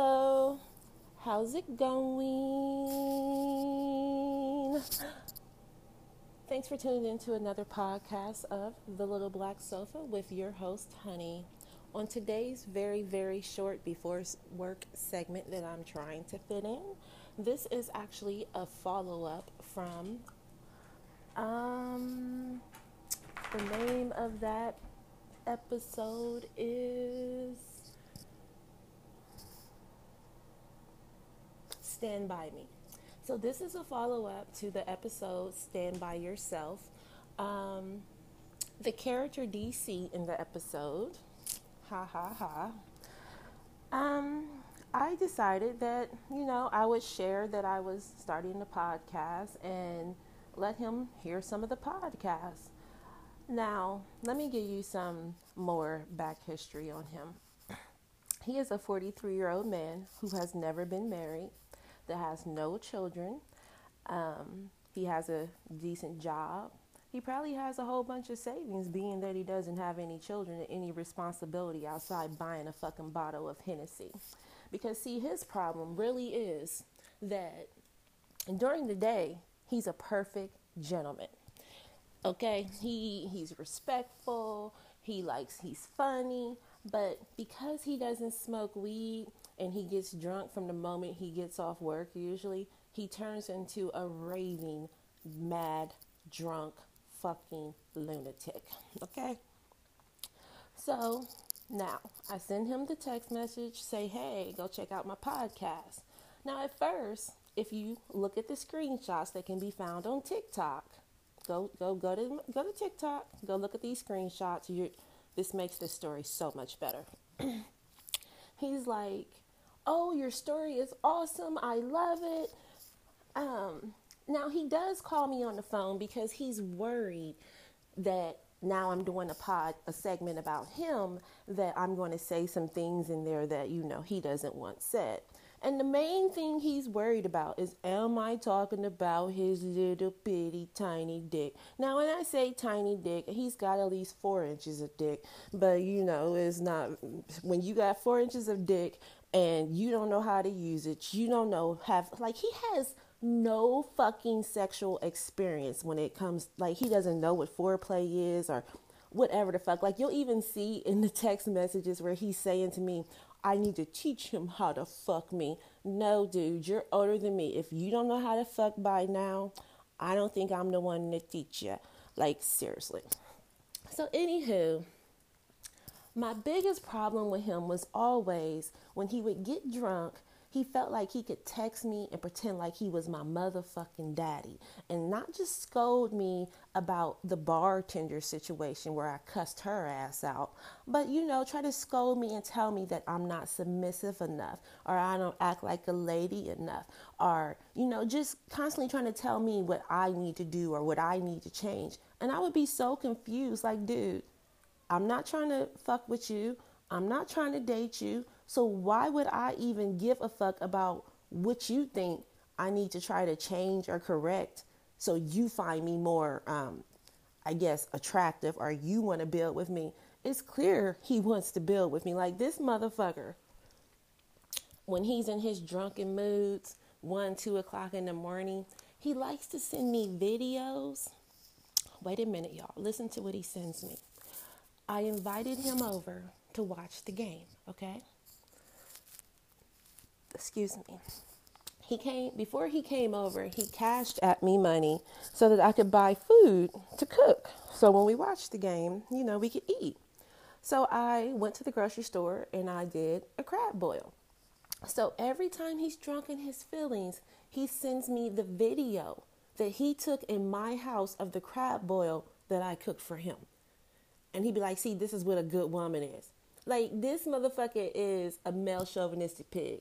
Hello, how's it going? Thanks for tuning in to another podcast of The Little Black Sofa with your host, Honey. On today's very, very short before work segment that I'm trying to fit in, this is actually a follow up from um, the name of that episode is Stand By Me. So, this is a follow up to the episode Stand By Yourself. Um, the character DC in the episode, ha ha ha, um, I decided that, you know, I would share that I was starting the podcast and let him hear some of the podcast. Now, let me give you some more back history on him. He is a 43 year old man who has never been married that has no children. Um, he has a decent job. He probably has a whole bunch of savings, being that he doesn't have any children and any responsibility outside buying a fucking bottle of Hennessy. Because, see, his problem really is that during the day, he's a perfect gentleman. Okay, he he's respectful. He likes he's funny, but because he doesn't smoke weed and he gets drunk from the moment he gets off work, usually, he turns into a raving, mad, drunk, fucking lunatic. Okay? So now I send him the text message, say, hey, go check out my podcast. Now, at first, if you look at the screenshots that can be found on TikTok, go go go to go to TikTok, go look at these screenshots. You this makes this story so much better. He's like, "Oh, your story is awesome. I love it." Um, now he does call me on the phone because he's worried that now I'm doing a pod, a segment about him that I'm going to say some things in there that you know he doesn't want said. And the main thing he's worried about is am I talking about his little bitty tiny dick? Now, when I say tiny dick, he's got at least four inches of dick, but you know, it's not when you got four inches of dick and you don't know how to use it, you don't know, have like he has no fucking sexual experience when it comes, like, he doesn't know what foreplay is or whatever the fuck. Like, you'll even see in the text messages where he's saying to me, I need to teach him how to fuck me. No, dude, you're older than me. If you don't know how to fuck by now, I don't think I'm the one to teach you. Like, seriously. So, anywho, my biggest problem with him was always when he would get drunk he felt like he could text me and pretend like he was my motherfucking daddy and not just scold me about the bartender situation where I cussed her ass out, but you know, try to scold me and tell me that I'm not submissive enough or I don't act like a lady enough or, you know, just constantly trying to tell me what I need to do or what I need to change. And I would be so confused like, dude, I'm not trying to fuck with you. I'm not trying to date you. So why would I even give a fuck about what you think I need to try to change or correct so you find me more, um, I guess, attractive or you want to build with me? It's clear he wants to build with me. Like this motherfucker, when he's in his drunken moods, one, two o'clock in the morning, he likes to send me videos. Wait a minute, y'all. Listen to what he sends me. I invited him over to watch the game, okay? excuse me. He came before he came over, he cashed at me money so that I could buy food to cook. So when we watched the game, you know, we could eat. So I went to the grocery store and I did a crab boil. So every time he's drunk in his feelings, he sends me the video that he took in my house of the crab boil that I cooked for him. And he'd be like, see, this is what a good woman is. Like, this motherfucker is a male chauvinistic pig.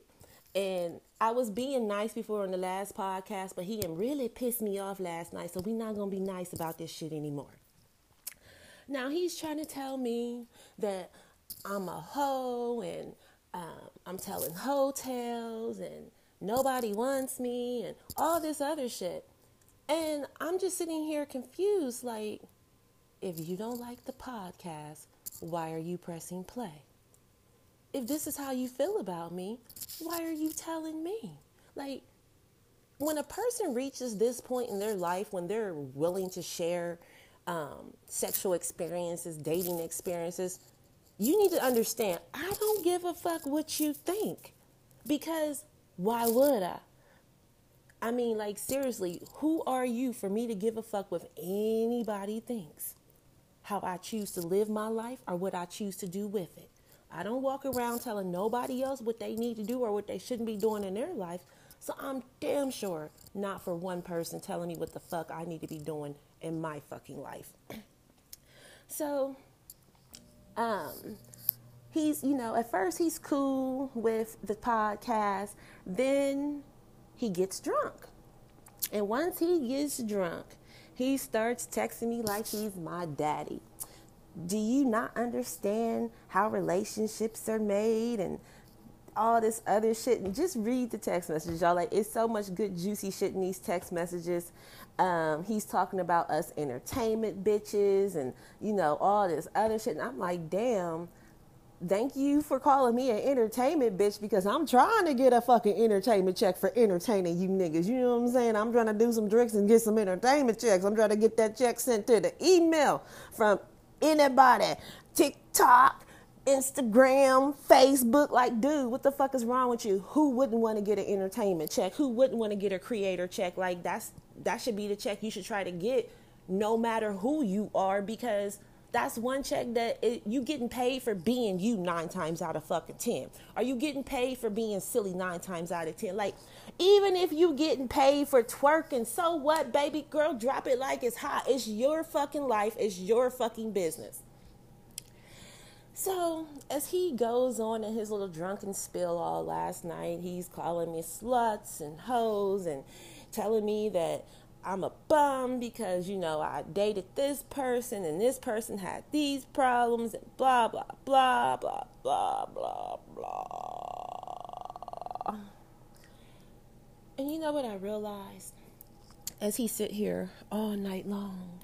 And I was being nice before on the last podcast, but he really pissed me off last night. So we're not going to be nice about this shit anymore. Now he's trying to tell me that I'm a hoe and um, I'm telling hotels and nobody wants me and all this other shit. And I'm just sitting here confused like, if you don't like the podcast, why are you pressing play? if this is how you feel about me, why are you telling me? Like, when a person reaches this point in their life, when they're willing to share um, sexual experiences, dating experiences, you need to understand I don't give a fuck what you think. Because why would I? I mean, like, seriously, who are you for me to give a fuck what anybody thinks? How I choose to live my life or what I choose to do with it. I don't walk around telling nobody else what they need to do or what they shouldn't be doing in their life. So I'm damn sure not for one person telling me what the fuck I need to be doing in my fucking life. so, um, he's, you know, at first he's cool with the podcast, then he gets drunk. And once he gets drunk, he starts texting me like he's my daddy. Do you not understand how relationships are made and all this other shit? And just read the text messages, y'all. Like, it's so much good, juicy shit in these text messages. Um, he's talking about us entertainment bitches and, you know, all this other shit. And I'm like, damn thank you for calling me an entertainment bitch because I'm trying to get a fucking entertainment check for entertaining you niggas. You know what I'm saying? I'm trying to do some drinks and get some entertainment checks. I'm trying to get that check sent to the email from anybody. TikTok, Instagram, Facebook. Like, dude, what the fuck is wrong with you? Who wouldn't want to get an entertainment check? Who wouldn't want to get a creator check? Like, that's that should be the check you should try to get no matter who you are because that's one check that it, you getting paid for being you nine times out of fucking ten. Are you getting paid for being silly nine times out of ten? Like, even if you getting paid for twerking, so what, baby girl? Drop it like it's hot. It's your fucking life. It's your fucking business. So as he goes on in his little drunken spill all last night, he's calling me sluts and hoes and telling me that I'm a bum because, you know, I dated this person and this person had these problems and blah, blah, blah, blah, blah, blah, blah. And you know what I realized? As he sit here all night long,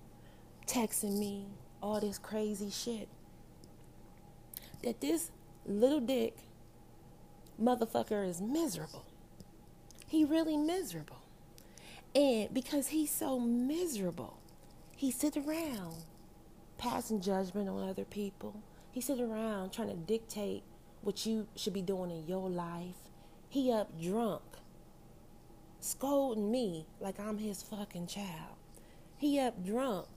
texting me all this crazy shit, that this little dick motherfucker is miserable. He really miserable. And because he's so miserable, he sits around passing judgment on other people. He sits around trying to dictate what you should be doing in your life. He up drunk, scolding me like I'm his fucking child. He up drunk,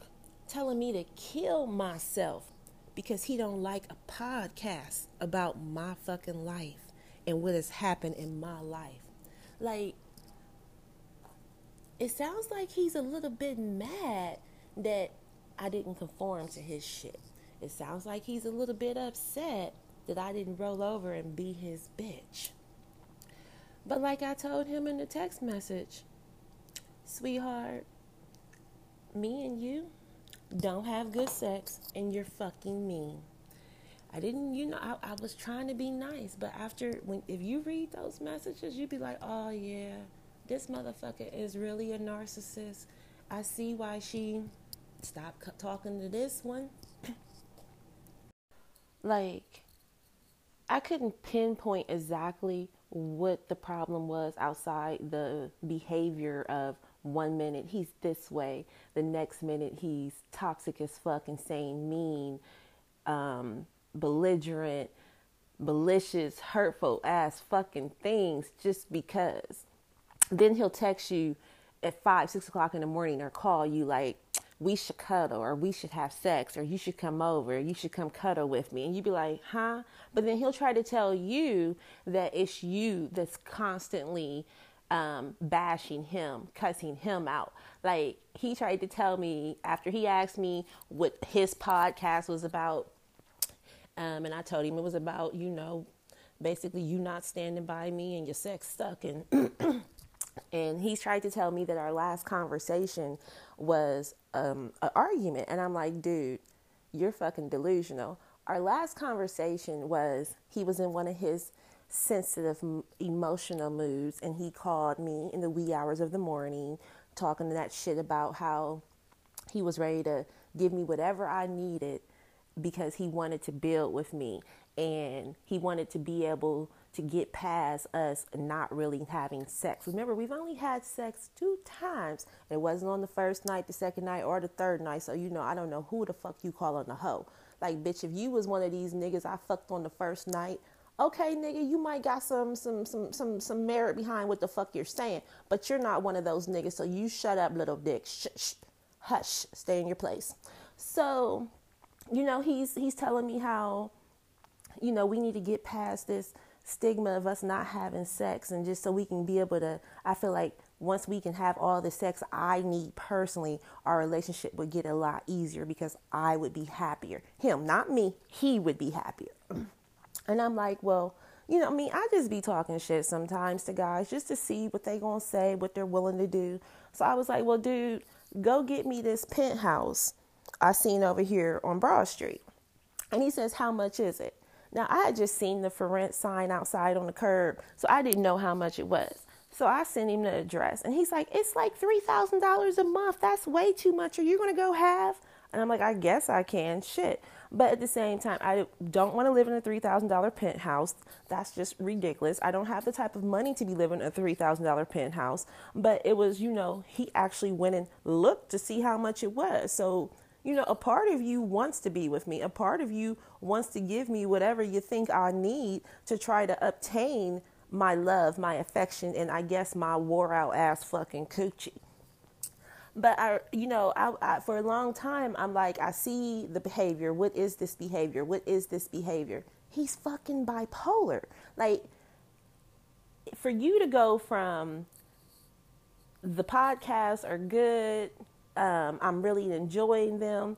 telling me to kill myself because he don't like a podcast about my fucking life and what has happened in my life. Like it sounds like he's a little bit mad that I didn't conform to his shit. It sounds like he's a little bit upset that I didn't roll over and be his bitch. But like I told him in the text message, sweetheart, me and you don't have good sex and you're fucking mean. I didn't, you know, I, I was trying to be nice, but after when if you read those messages, you'd be like, oh yeah, this motherfucker is really a narcissist. I see why she stopped talking to this one. like, I couldn't pinpoint exactly what the problem was outside the behavior of one minute he's this way, the next minute he's toxic as fuck, insane, mean, um, belligerent, malicious, hurtful ass fucking things just because then he'll text you at five, six o'clock in the morning or call you like, we should cuddle or we should have sex or you should come over, you should come cuddle with me. And you'd be like, huh? But then he'll try to tell you that it's you that's constantly um, bashing him, cussing him out. Like he tried to tell me after he asked me what his podcast was about. Um, and I told him it was about, you know, basically you not standing by me and your sex stuck and and he tried to tell me that our last conversation was um, an argument. And i'm like dude you're fucking delusional. Our last conversation was he was in one of his sensitive emotional moods and he called me in the wee hours of the morning talking to that shit about how he was ready to give me whatever i needed because he wanted to build with me. And he wanted to be able to get past us not really having sex. Remember, we've only had sex two times. It wasn't on the first night, the second night, or the third night. So, you know, I don't know who the fuck you call on the hoe. Like, bitch, if you was one of these niggas I fucked on the first night, okay, nigga, you might got some some some some some merit behind what the fuck you're saying, but you're not one of those niggas. So you shut up, little dick. Shh, shh, hush, stay in your place. So, you know, he's he's telling me how, you know, we need to get past this stigma of us not having sex, and just so we can be able to. I feel like once we can have all the sex I need personally, our relationship would get a lot easier because I would be happier. Him, not me. He would be happier. And I'm like, well, you know, I mean, I just be talking shit sometimes to guys just to see what they gonna say, what they're willing to do. So I was like, well, dude, go get me this penthouse I seen over here on Broad Street. And he says, how much is it? Now I had just seen the for rent sign outside on the curb, so I didn't know how much it was. So I sent him the address, and he's like, "It's like three thousand dollars a month. That's way too much. Are you gonna go have?" And I'm like, "I guess I can. Shit." But at the same time, I don't want to live in a $3,000 penthouse. That's just ridiculous. I don't have the type of money to be living in a $3,000 penthouse. But it was, you know, he actually went and looked to see how much it was. So, you know, a part of you wants to be with me. A part of you wants to give me whatever you think I need to try to obtain my love, my affection, and I guess my wore out ass fucking coochie but I, you know, I, I, for a long time, I'm like, I see the behavior. What is this behavior? What is this behavior? He's fucking bipolar. Like, for you to go from the podcasts are good, um, I'm really enjoying them,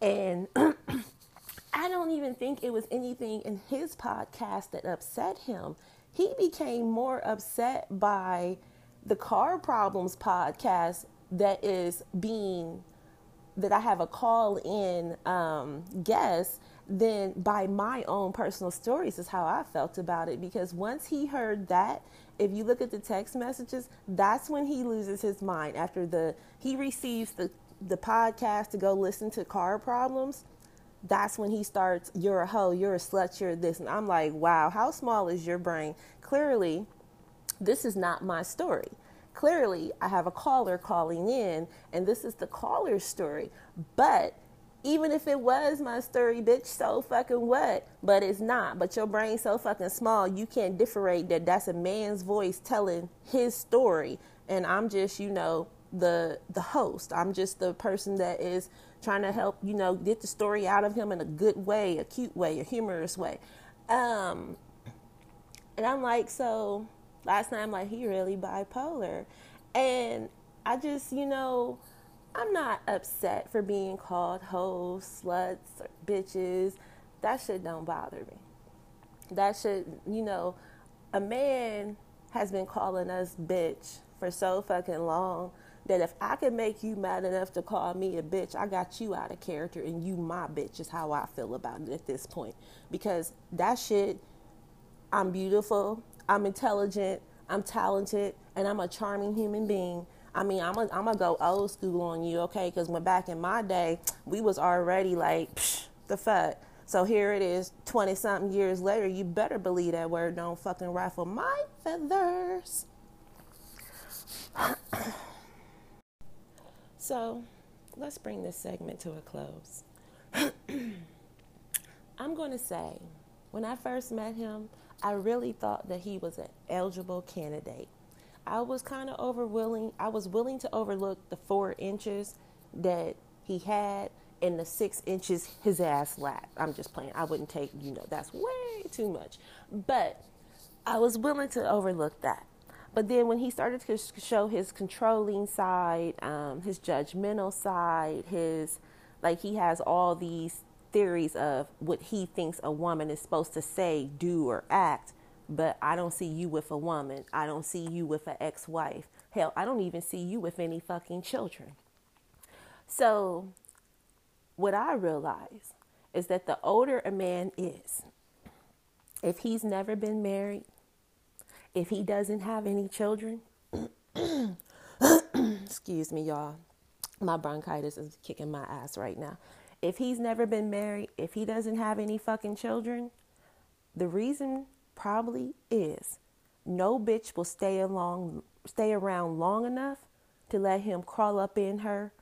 and I don't even think it was anything in his podcast that upset him. He became more upset by the car problems podcast that is being that I have a call in um, guest, then by my own personal stories is how I felt about it. Because once he heard that, if you look at the text messages, that's when he loses his mind. After the he receives the the podcast to go listen to car problems, that's when he starts. You're a hoe. You're a slut. You're this, and I'm like, wow, how small is your brain? Clearly, this is not my story clearly I have a caller calling in, and this is the caller's story. But even if it was my story, bitch, so fucking what? But it's not. But your brain's so fucking small, you can't differentiate that that's a man's voice telling his story, and I'm just, you know, the the host. I'm just the person that is trying to help, you know, get the story out of him in a good way, a cute way, a humorous way. Um, and I'm like, so last night I'm like, he really bipolar. And I just, you know, I'm not upset for being called hoes, sluts, bitches. That shit don't bother me. That shit, you know, a man has been calling us bitch for so fucking long that if I can make you mad enough to call me a bitch, I got you out of character and you my bitch is how I feel about it at this point. Because that shit, I'm beautiful, I'm intelligent, I'm talented, and I'm a charming human being. I mean, I'm gonna I'm go old school on you, okay? Because when back in my day, we was already like, psh, the fuck. So here it is, 20 something years later. You better believe that word don't fucking ruffle my feathers. so let's bring this segment to a close. I'm going to say, when I first met him, I really thought that he was an eligible candidate. I was kind of over willing, I was willing to overlook the four inches that he had and the six inches his ass lacked. I'm just playing. I wouldn't take, you know, that's way too much. But I was willing to overlook that. But then when he started to show his controlling side, um, his judgmental side, his, like he has all these theories of what he thinks a woman is supposed to say, do, or act, but I don't see you with a woman. I don't see you with an ex wife. Hell, I don't even see you with any fucking children. So, what I realize is that the older a man is, if he's never been married, if he doesn't have any children, excuse me, y'all, my bronchitis is kicking my ass right now If he's never been married, if he doesn't have any fucking children, the reason probably is no bitch will stay along stay around long enough to let him crawl up in her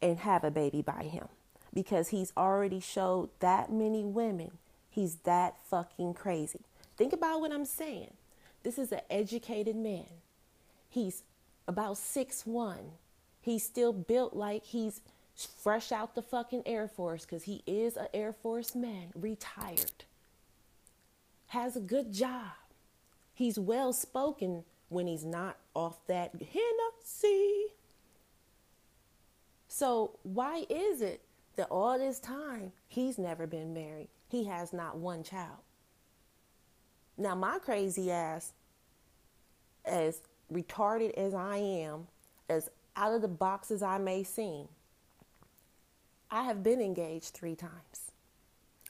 and have a baby by him because he's already showed that many women he's that fucking crazy. Think about what I'm saying. This is an educated man. He's about six one. He's still built like he's fresh out the fucking Air Force because he is an Air Force man, retired. Has a good job. He's well spoken when he's not off that Hennessy. So, why is it that all this time he's never been married? He has not one child. Now, my crazy ass, as retarded as I am, as out of the box as I may seem, I have been engaged three times.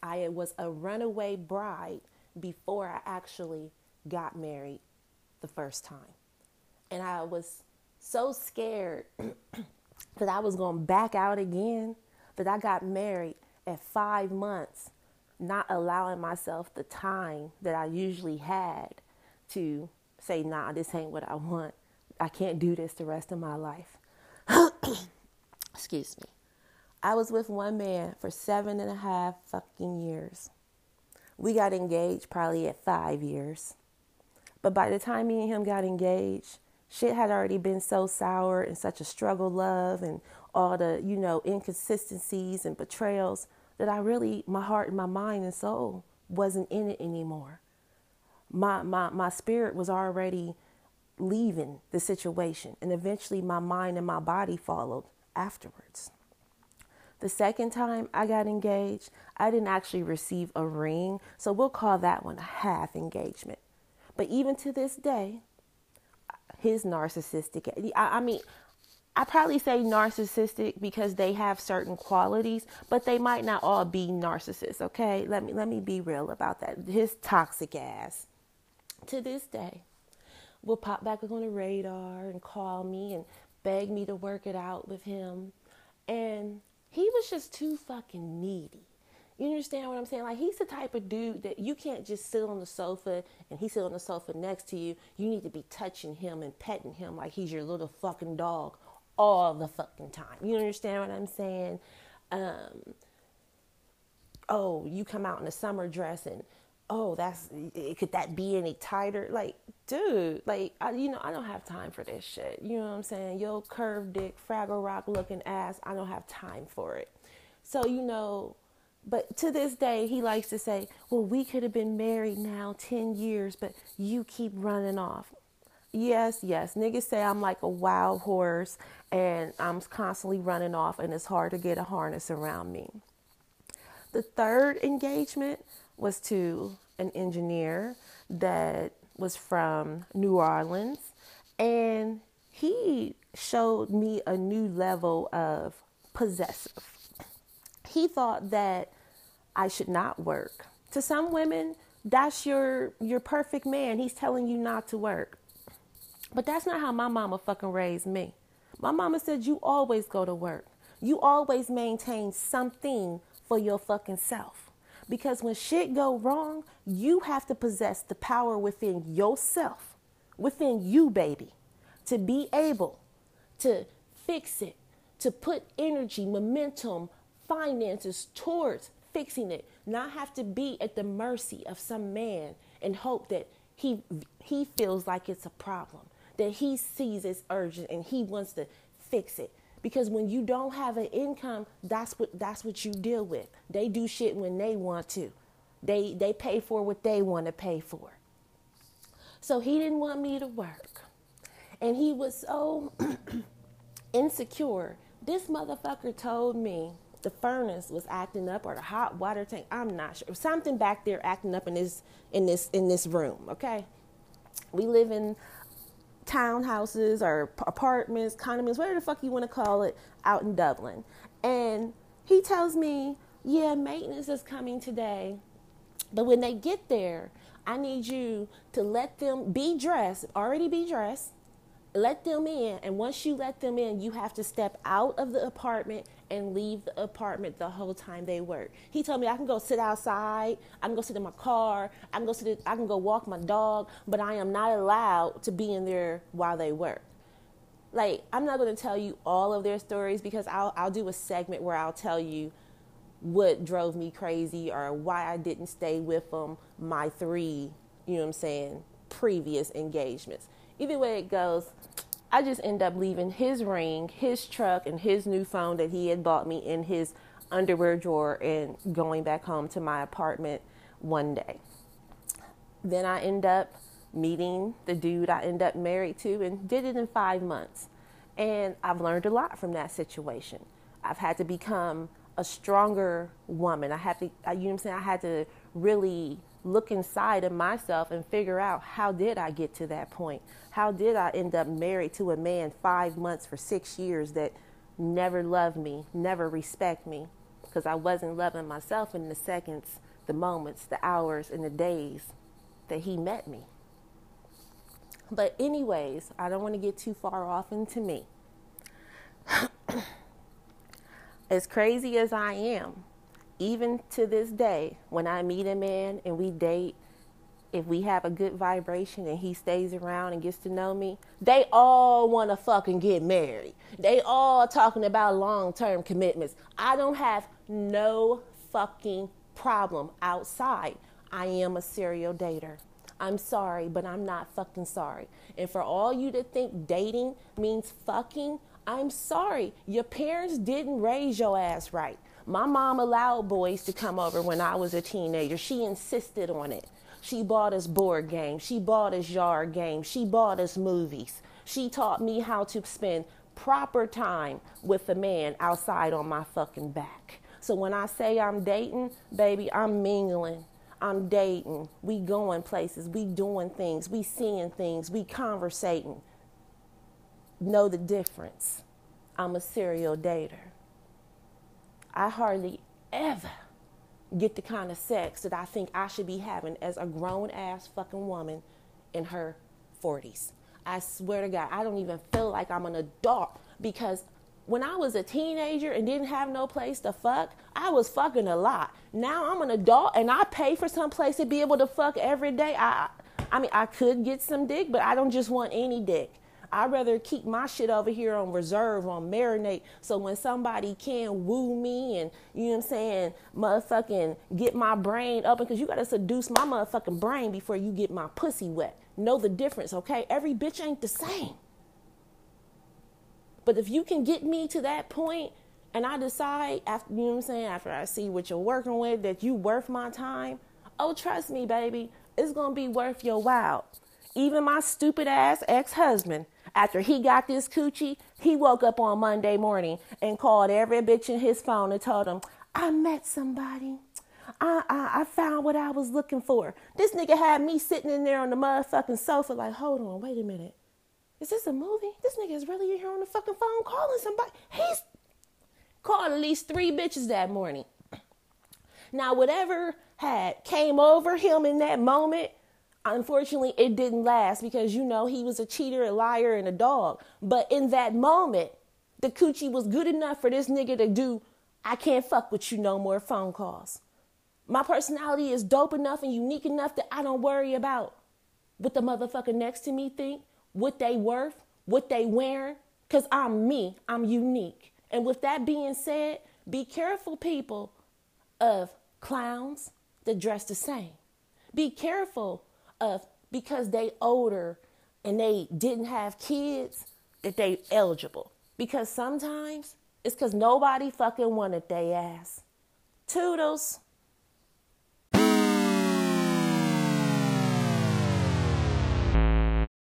I was a runaway bride before I actually got married the first time. And I was so scared that I was going to back out again that I got married at five months, not allowing myself the time that I usually had to say, nah, this ain't what I want. I can't do this the rest of my life. Excuse me. I was with one man for seven and a half fucking years. We got engaged probably at five years. But by the time me and him got engaged, shit had already been so sour and such a struggle love and all the, you know, inconsistencies and betrayals that I really, my heart and my mind and soul wasn't in it anymore. My, my, my spirit was already leaving the situation. And eventually my mind and my body followed afterwards. The second time I got engaged, I didn't actually receive a ring. So we'll call that one a half engagement. But even to this day, his narcissistic, I, I mean, I probably say narcissistic because they have certain qualities, but they might not all be narcissists, okay? Let me let me be real about that. His toxic ass to this day will pop back on the radar and call me and beg me to work it out with him. And he was just too fucking needy. You understand what I'm saying? Like he's the type of dude that you can't just sit on the sofa and he sit on the sofa next to you. You need to be touching him and petting him like he's your little fucking dog all the fucking time. You understand what I'm saying? Um, oh, you come out in a summer dress and oh, that's could that be any tighter? Like, dude, like I, you know, I don't have time for this shit. You know what I'm saying? Yo, curved dick, Fraggle Rock looking ass. I don't have time for it. So you know, but to this day, he likes to say, "Well, we could have been married now ten years, but you keep running off." Yes, yes. Niggas say I'm like a wild horse and I'm constantly running off, and it's hard to get a harness around me. The third engagement was to an engineer that was from New Orleans, and he showed me a new level of possessive. He thought that I should not work. To some women, that's your your perfect man. He's telling you not to work. But that's not how my mama fucking raised me. My mama said you always go to work. You always maintain something for your fucking self. Because when shit go wrong, you have to possess the power within yourself, within you, baby, to be able to fix it, to put energy, momentum, finances towards fixing it, not have to be at the mercy of some man and hope that he he feels like it's a problem, that he sees it's urgent and he wants to fix it because when you don't have an income that's what that's what you deal with. They do shit when they want to. They they pay for what they want to pay for. So he didn't want me to work. And he was so insecure. This motherfucker told me the furnace was acting up or the hot water tank i'm not sure. Something back there acting up in this in this in this room okay? We live in townhouses or apartments, condominiums, whatever the fuck you want to call it, out in Dublin. And he tells me, yeah, maintenance is coming today. But when they get there, I need you to let them be dressed, already be dressed, let them in. And once you let them in, you have to step out of the apartment and leave the apartment the whole time they work. He told me I can go sit outside, I can go sit in my car, I can go sit, I can go walk my dog, but I am not allowed to be in there while they work. Like I'm not going to tell you all of their stories because I'll I'll do a segment where I'll tell you what drove me crazy or why I didn't stay with them my three, you know what I'm saying, previous engagements. Either way it goes, I just end up leaving his ring, his truck, and his new phone that he had bought me in his underwear drawer and going back home to my apartment one day. Then I end up meeting the dude I end up married to and did it in five months. And I've learned a lot from that situation. I've had to become a stronger woman. I had to, you know what I'm saying? I had to really look inside of myself and figure out how did I get to that point? How did I end up married to a man five months for six years that never loved me, never respect me? Because I wasn't loving myself in the seconds, the moments, the hours, and the days that he met me. But, anyways, I don't want to get too far off into me. as crazy as I am, even to this day, when I meet a man and we date, if we have a good vibration and he stays around and gets to know me, they all want to fucking get married. They all talking about long term commitments. I don't have no fucking problem outside. I am a serial dater. I'm sorry, but I'm not fucking sorry. And for all you to think dating means fucking, I'm sorry. Your parents didn't raise your ass right. My mom allowed boys to come over when I was a teenager. She insisted on it. She bought us board games. She bought us yard games. She bought us movies. She taught me how to spend proper time with a man outside on my fucking back. So when I say I'm dating, baby, I'm mingling. I'm dating. We going places. We doing things. We seeing things. We conversating. Know the difference. I'm a serial dater. I hardly ever get the kind of sex that I think I should be having as a grown ass fucking woman in her 40s. I swear to God, I don't even feel like I'm an adult because when I was a teenager and didn't have no place to fuck, I was fucking a lot. Now I'm an adult and I pay for some place to be able to fuck every day. I I mean, I could get some dick, but I don't just want any dick. I'd rather keep my shit over here on reserve, on marinate. So when somebody can woo me and, you know what I'm saying, motherfucking get my brain up, because you got to seduce my motherfucking brain before you get my pussy wet. Know the difference, okay? Every bitch ain't the same. But if you can get me to that point and I decide after you know what I'm saying, after I see what you're working with, that you worth my time, oh trust me, baby, it's gonna be worth your while. Even my stupid ass ex-husband, after he got this coochie, he woke up on Monday morning and called every bitch in his phone and told them, I met somebody. I, I, I found what I was looking for. This nigga had me sitting in there on the motherfucking sofa, like, hold on, wait a minute. Is this a movie? This nigga is really in here on the fucking phone calling somebody. He's called at least three bitches that morning. Now, whatever had came over him in that moment Unfortunately, it didn't last because you know he was a cheater, a liar, and a dog. But in that moment, the coochie was good enough for this nigga to do, I can't fuck with you no more phone calls. My personality is dope enough and unique enough that I don't worry about what the motherfucker next to me think, what they worth, what they wearing, because I'm me, I'm unique. And with that being said, be careful, people, of clowns that dress the same. Be careful of because they older and they didn't have kids that they eligible. Because sometimes it's because nobody fucking wanted they ass. Toodles.